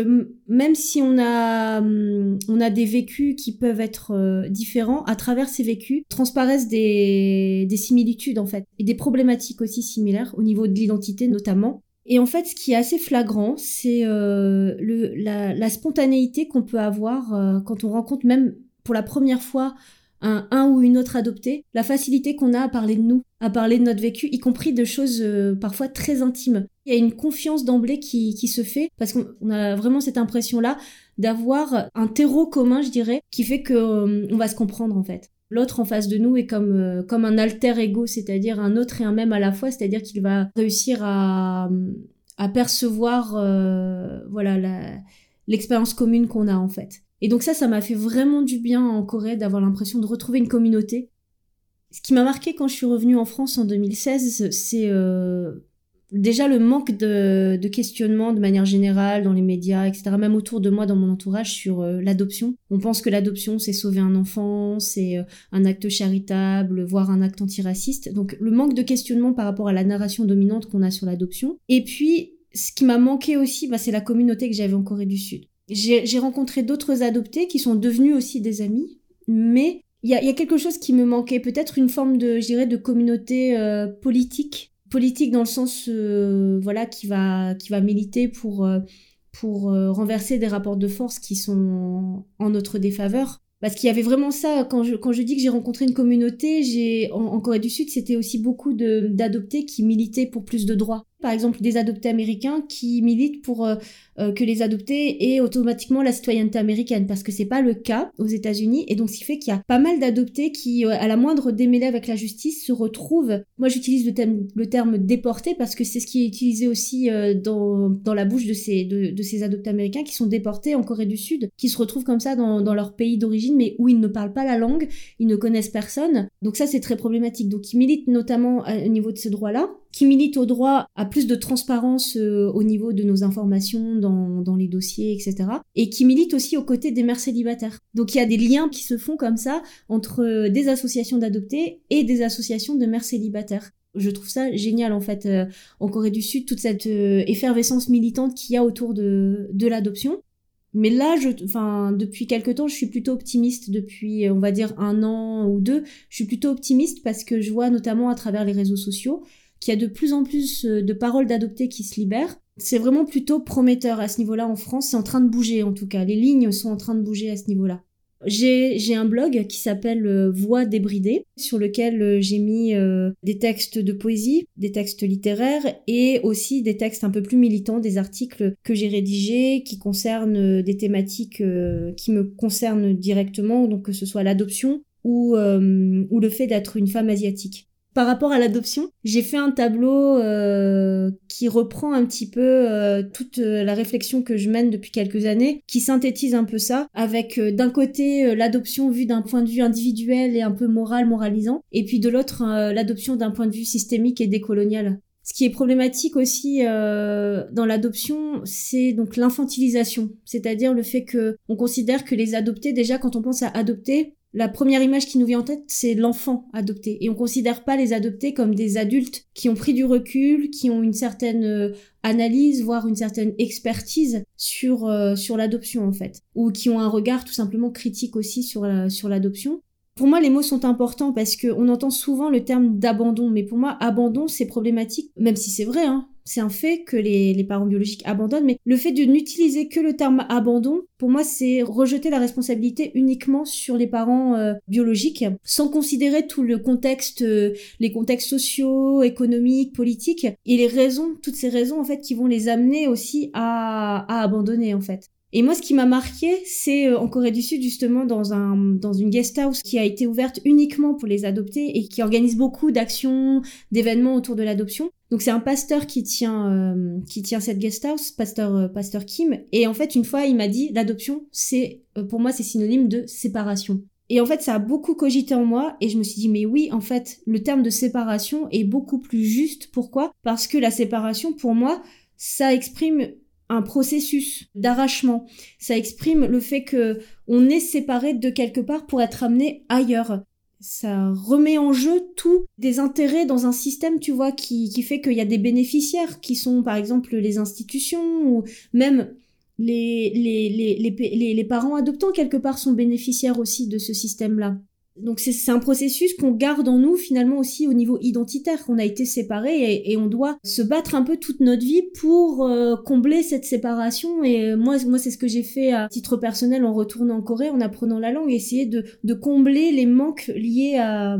même si on a on a des vécus qui peuvent être euh, différents à travers ces vécus transparaissent des des similitudes en fait et des problématiques aussi similaires au niveau de l'identité notamment. Et en fait ce qui est assez flagrant c'est euh, la spontanéité qu'on peut avoir quand on rencontre même pour la première fois un, ou une autre adoptée, la facilité qu'on a à parler de nous, à parler de notre vécu, y compris de choses euh, parfois très intimes. Il y a une confiance d'emblée qui, se fait parce qu'on a vraiment cette impression-là d'avoir un terreau commun, je dirais, qui fait que euh, on va se comprendre en fait. L'autre en face de nous est comme euh, comme un alter ego, c'est-à-dire un autre et un même à la fois, c'est-à-dire qu'il va réussir à à percevoir voilà l'expérience commune qu'on a en fait. Et donc ça, ça m'a fait vraiment du bien en Corée d'avoir l'impression de retrouver une communauté. Ce qui m'a marqué quand je suis revenue en France en 2016, c'est euh, déjà le manque de, questionnement de manière générale dans les médias, etc. Même autour de moi, dans mon entourage, sur euh, l'adoption. On pense que l'adoption, c'est sauver un enfant, c'est euh, un acte charitable, voire un acte antiraciste. Donc le manque de questionnement par rapport à la narration dominante qu'on a sur l'adoption. Et puis, ce qui m'a manqué aussi, bah, c'est la communauté que j'avais en Corée du Sud. J'ai rencontré d'autres adoptés qui sont devenus aussi des amis, mais il y a, quelque chose qui me manquait, peut-être une forme de, je dirais, de communauté euh, politique, politique dans le sens, euh, voilà, qui va, qui va militer pour, euh, renverser des rapports de force qui sont en notre défaveur. Parce qu'il y avait vraiment ça, quand je, quand je dis que j'ai rencontré une communauté, j'ai en, en Corée du Sud, c'était aussi beaucoup d'adoptés qui militaient pour plus de droits. Par exemple, des adoptés américains qui militent pour euh, que les adoptés aient automatiquement la citoyenneté américaine parce que c'est pas le cas aux États-Unis. Et donc ce qui fait qu'il y a pas mal d'adoptés qui euh, à la moindre démêlée avec la justice se retrouvent. Moi j'utilise le terme déporté parce que c'est ce qui est utilisé aussi euh, dans, la bouche de ces de, de, ces adoptés américains qui sont déportés en Corée du Sud qui se retrouvent comme ça dans, dans leur pays d'origine mais où ils ne parlent pas la langue ils ne connaissent personne. Donc ça c'est très problématique. Donc ils militent notamment au niveau de ce droit là qui militent au droit à plus de transparence au niveau de nos informations dans, les dossiers, etc. Et qui milite aussi aux côtés des mères célibataires. Donc il y a des liens qui se font comme ça entre euh, des associations d'adoptés et des associations de mères célibataires. Je trouve ça génial en fait euh, en Corée du Sud toute cette euh, effervescence militante qu'il y a autour de, de l'adoption. Mais là, je, enfin, depuis quelques temps, je suis plutôt optimiste. Depuis, on va dire, un an ou deux, je suis plutôt optimiste parce que je vois notamment à travers les réseaux sociaux qu'il y a de plus en plus de paroles d'adoptés qui se libèrent c'est vraiment plutôt prometteur à ce niveau-là en France. C'est en train de bouger en tout cas. Les lignes sont en train de bouger à ce niveau-là. J'ai un blog qui s'appelle euh, Voix débridée, sur lequel euh, j'ai mis euh, des textes de poésie, des textes littéraires et aussi des textes un peu plus militants, des articles que j'ai rédigés qui concernent des thématiques qui me concernent directement, donc que ce soit l'adoption ou le fait d'être une femme asiatique par rapport à l'adoption, j'ai fait un tableau euh, qui reprend un petit peu euh, toute euh, la réflexion que je mène depuis quelques années, qui synthétise un peu ça, avec d'un côté l'adoption vue d'un point de vue individuel et un peu moral, moralisant, et puis de l'autre l'adoption d'un point de vue systémique et décolonial. Ce qui est problématique aussi dans l'adoption, c'est donc l'infantilisation, c'est-à-dire le fait que on considère que les adoptés, déjà quand on pense à adopter, la première image qui nous vient en tête, c'est l'enfant adopté. Et on considère pas les adoptés comme des adultes qui ont pris du recul, qui ont une certaine euh, analyse, voire une certaine expertise sur, euh, sur l'adoption, en fait. Ou qui ont un regard tout simplement critique aussi sur sur l'adoption. Pour moi, les mots sont importants parce qu'on entend souvent le terme d'abandon, mais pour moi, abandon, c'est problématique, même si c'est vrai, hein, c'est un fait que les, parents biologiques abandonnent, mais le fait de n'utiliser que le terme abandon, pour moi, c'est rejeter la responsabilité uniquement sur les parents euh, biologiques, sans considérer tout le contexte, euh, les contextes sociaux, économiques, politiques, et les raisons, toutes ces raisons, en fait, qui vont les amener aussi à, à abandonner, en fait. Et moi, ce qui m'a marqué, c'est euh, en Corée du Sud, justement, dans, un, dans une guest house qui a été ouverte uniquement pour les adoptés et qui organise beaucoup d'actions, d'événements autour de l'adoption. Donc c'est un pasteur qui tient euh, qui tient cette guest house, pasteur euh, pasteur Kim. Et en fait, une fois, il m'a dit l'adoption, c'est pour moi, c'est synonyme de séparation. Et en fait, ça a beaucoup cogité en moi et je me suis dit, mais oui, en fait, le terme de séparation est beaucoup plus juste. Pourquoi? Parce que la séparation, pour moi, ça exprime un processus d'arrachement. Ça exprime le fait que on est séparé de quelque part pour être amené ailleurs. Ça remet en jeu tous des intérêts dans un système, tu vois, qui, qui fait qu'il y a des bénéficiaires qui sont par exemple les institutions ou même les, les, les, les, les parents adoptants quelque part sont bénéficiaires aussi de ce système-là. Donc c'est un processus qu'on garde en nous finalement aussi au niveau identitaire, qu'on a été séparés et, on doit se battre un peu toute notre vie pour euh, combler cette séparation. Et moi, moi c'est ce que j'ai fait à titre personnel en retournant en Corée, en apprenant la langue, essayer de, combler les manques liés à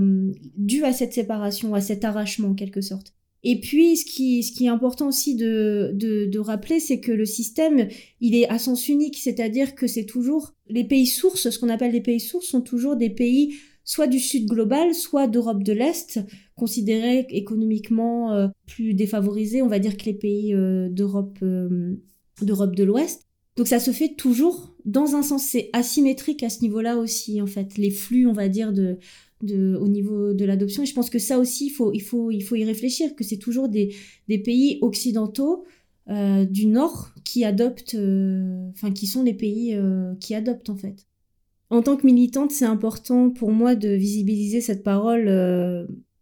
dus à cette séparation, à cet arrachement en quelque sorte. Et puis, ce qui, ce qui est important aussi de, de, de rappeler, c'est que le système, il est à sens unique, c'est-à-dire que c'est toujours les pays sources, ce qu'on appelle les pays sources, sont toujours des pays soit du sud global, soit d'Europe de l'Est, considérés économiquement euh, plus défavorisés, on va dire que les pays euh, d'Europe euh, d'Europe de l'Ouest. Donc ça se fait toujours dans un sens, c'est asymétrique à ce niveau-là aussi en fait, les flux, on va dire de au niveau de l'adoption. Et je pense que ça aussi, il faut, il faut, il faut y réfléchir, que c'est toujours des, des pays occidentaux euh, du Nord qui adoptent, euh, enfin qui sont les pays euh, qui adoptent en fait. En tant que militante, c'est important pour moi de visibiliser cette parole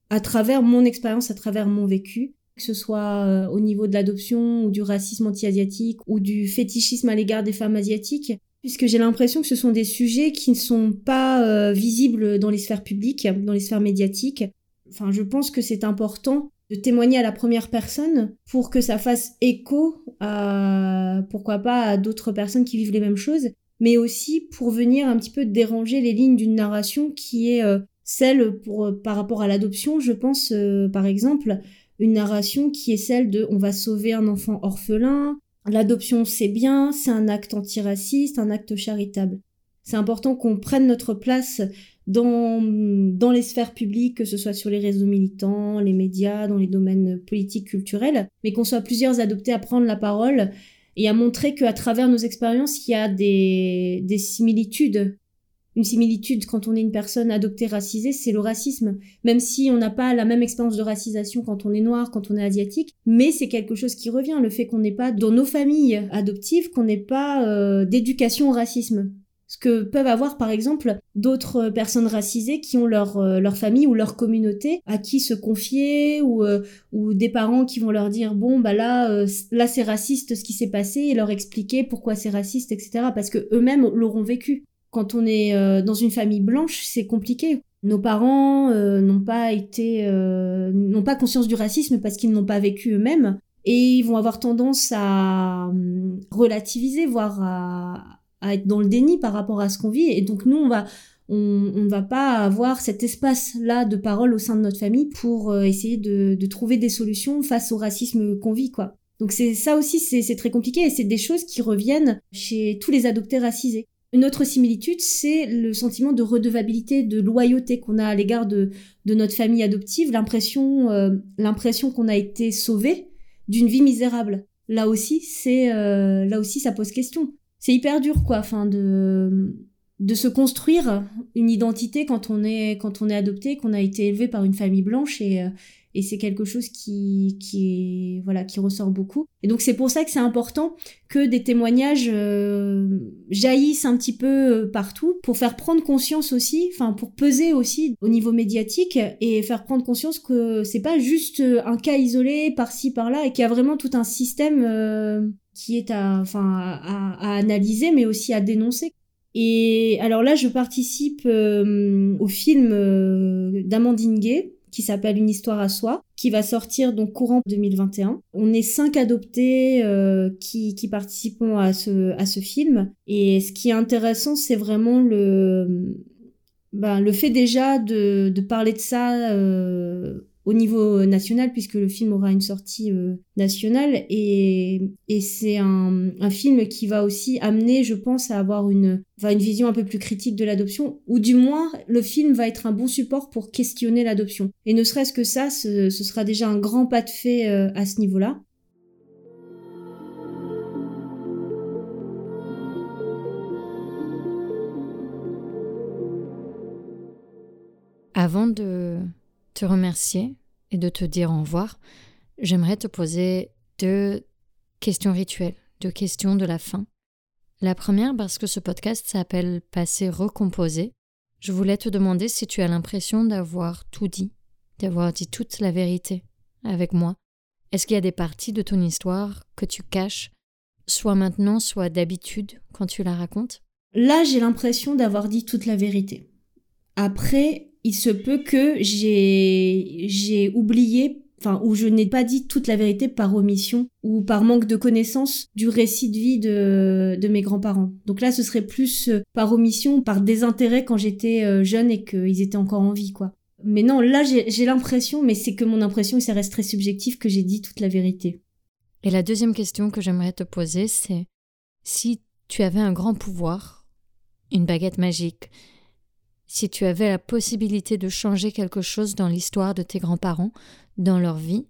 à travers mon expérience, à travers mon vécu, que ce soit au niveau de l'adoption ou du racisme anti-asiatique ou du fétichisme à l'égard des femmes asiatiques puisque j'ai l'impression que ce sont des sujets qui ne sont pas euh, visibles dans les sphères publiques, dans les sphères médiatiques. Enfin, je pense que c'est important de témoigner à la première personne pour que ça fasse écho à, pourquoi pas, à d'autres personnes qui vivent les mêmes choses, mais aussi pour venir un petit peu déranger les lignes d'une narration qui est euh, celle pour, par rapport à l'adoption, je pense, euh, par exemple, une narration qui est celle de on va sauver un enfant orphelin, L'adoption, c'est bien, c'est un acte antiraciste, un acte charitable. C'est important qu'on prenne notre place dans, dans les sphères publiques, que ce soit sur les réseaux militants, les médias, dans les domaines politiques, culturels, mais qu'on soit plusieurs adoptés à prendre la parole et à montrer qu'à travers nos expériences, il y a des, des similitudes une similitude quand on est une personne adoptée racisée, c'est le racisme. Même si on n'a pas la même expérience de racisation quand on est noir, quand on est asiatique, mais c'est quelque chose qui revient, le fait qu'on n'ait pas dans nos familles adoptives, qu'on n'ait pas euh, d'éducation au racisme. Ce que peuvent avoir par exemple d'autres personnes racisées qui ont leur, euh, leur famille ou leur communauté à qui se confier ou, euh, ou des parents qui vont leur dire bon bah là là c'est raciste ce qui s'est passé et leur expliquer pourquoi c'est raciste etc parce que eux-mêmes l'auront vécu. Quand on est euh, dans une famille blanche, c'est compliqué. Nos parents euh, n'ont pas été, euh, n'ont pas conscience du racisme parce qu'ils n'ont pas vécu eux-mêmes et ils vont avoir tendance à relativiser, voire à, à être dans le déni par rapport à ce qu'on vit. Et donc nous, on va on ne va pas avoir cet espace-là de parole au sein de notre famille pour euh, essayer de, de, trouver des solutions face au racisme qu'on vit, quoi. Donc c'est ça aussi, c'est très compliqué et c'est des choses qui reviennent chez tous les adoptés racisés. Une autre similitude, c'est le sentiment de redevabilité, de loyauté qu'on a à l'égard de, notre famille adoptive, l'impression, euh, l'impression qu'on a été sauvé d'une vie misérable. Là aussi, c'est, euh, là aussi, ça pose question. C'est hyper dur, quoi, enfin, de, de se construire une identité quand on est, quand on est adopté, qu'on a été élevé par une famille blanche et, euh, et c'est quelque chose qui qui voilà qui ressort beaucoup. Et donc c'est pour ça que c'est important que des témoignages euh, jaillissent un petit peu euh, partout pour faire prendre conscience aussi enfin pour peser aussi au niveau médiatique et faire prendre conscience que c'est pas juste un cas isolé par-ci par-là et qu'il y a vraiment tout un système euh, qui est à enfin à, analyser mais aussi à dénoncer. Et alors là, je participe au film d'Amandine Gay, qui s'appelle Une histoire à soi, qui va sortir donc courant 2021. On est cinq adoptés euh, qui, qui participons à ce, à ce film. Et ce qui est intéressant, c'est vraiment le, ben, le fait déjà de, de parler de ça euh, au niveau national puisque le film aura une sortie euh, nationale. Et, c'est un, film qui va aussi amener je pense à avoir une, vision un peu plus critique de l'adoption ou du moins le film va être un bon support pour questionner l'adoption. Et ne serait-ce que ça ce, ce, sera déjà un grand pas de fait euh, à ce niveau-là. Avant de te remercier et de te dire au revoir, j'aimerais te poser deux questions rituelles, deux questions de la fin. La première parce que ce podcast s'appelle Passé recomposé. Je voulais te demander si tu as l'impression d'avoir tout dit, d'avoir dit toute la vérité avec moi. Est-ce qu'il y a des parties de ton histoire que tu caches, soit maintenant, soit d'habitude, quand tu la racontes? Là, j'ai l'impression d'avoir dit toute la vérité. Après, il se peut que j'ai j'ai oublié enfin je n'ai pas dit toute la vérité par omission ou par manque de connaissance du récit de vie de, de mes grands-parents. Donc là, ce serait plus euh, par omission, par désintérêt quand j'étais euh, jeune et qu'ils étaient encore en vie, quoi. Mais non, là, j'ai l'impression, mais c'est que mon impression, et ça reste très subjectif, que j'ai dit toute la vérité. Et la deuxième question que j'aimerais te poser, c'est si tu avais un grand pouvoir, une baguette magique, si tu avais la possibilité de changer quelque chose dans l'histoire de tes grands-parents, dans leur vie,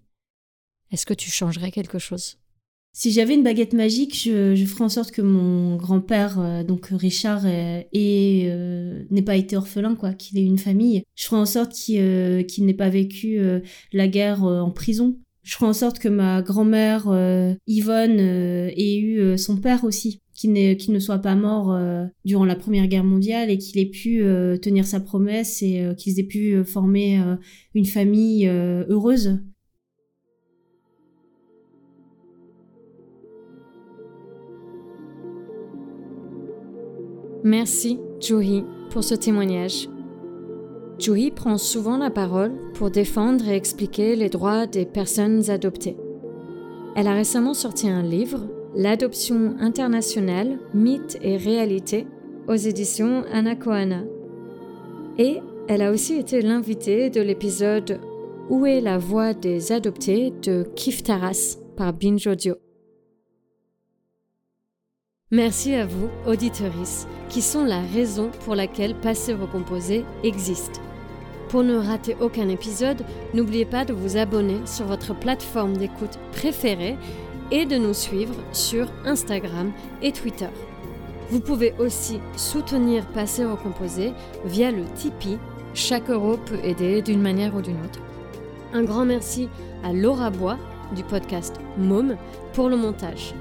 est-ce que tu changerais quelque chose? Si j'avais une baguette magique, je, ferais en sorte que mon grand-père, euh, donc Richard, euh, euh, n'ait pas été orphelin, quoi, qu'il ait une famille. Je ferais en sorte qu'il n'ait pas vécu la guerre en prison. Je ferais en sorte que ma grand-mère Yvonne ait eu son père aussi, qu'il ne soit pas mort euh, durant la Première Guerre mondiale et qu'il ait pu euh, tenir sa promesse et euh, qu'ils aient pu former une famille heureuse. Merci, Juhi, pour ce témoignage. Juhi prend souvent la parole pour défendre et expliquer les droits des personnes adoptées. Elle a récemment sorti un livre L'adoption internationale, mythe et réalité aux éditions Anakoana. Et elle a aussi été l'invitée de l'épisode Où est la voix des adoptés de Kif Taras par Binge Audio. Merci à vous, auditeuristes, qui sont la raison pour laquelle Passé Recomposé existe. Pour ne rater aucun épisode, n'oubliez pas de vous abonner sur votre plateforme d'écoute préférée et de nous suivre sur Instagram et Twitter. Vous pouvez aussi soutenir Passer Recomposé via le Tipeee. Chaque euro peut aider d'une manière ou d'une autre. Un grand merci à Laura Bois du podcast Môme pour le montage.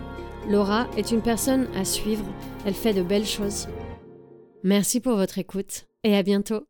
Laura est une personne à suivre, elle fait de belles choses. Merci pour votre écoute et à bientôt.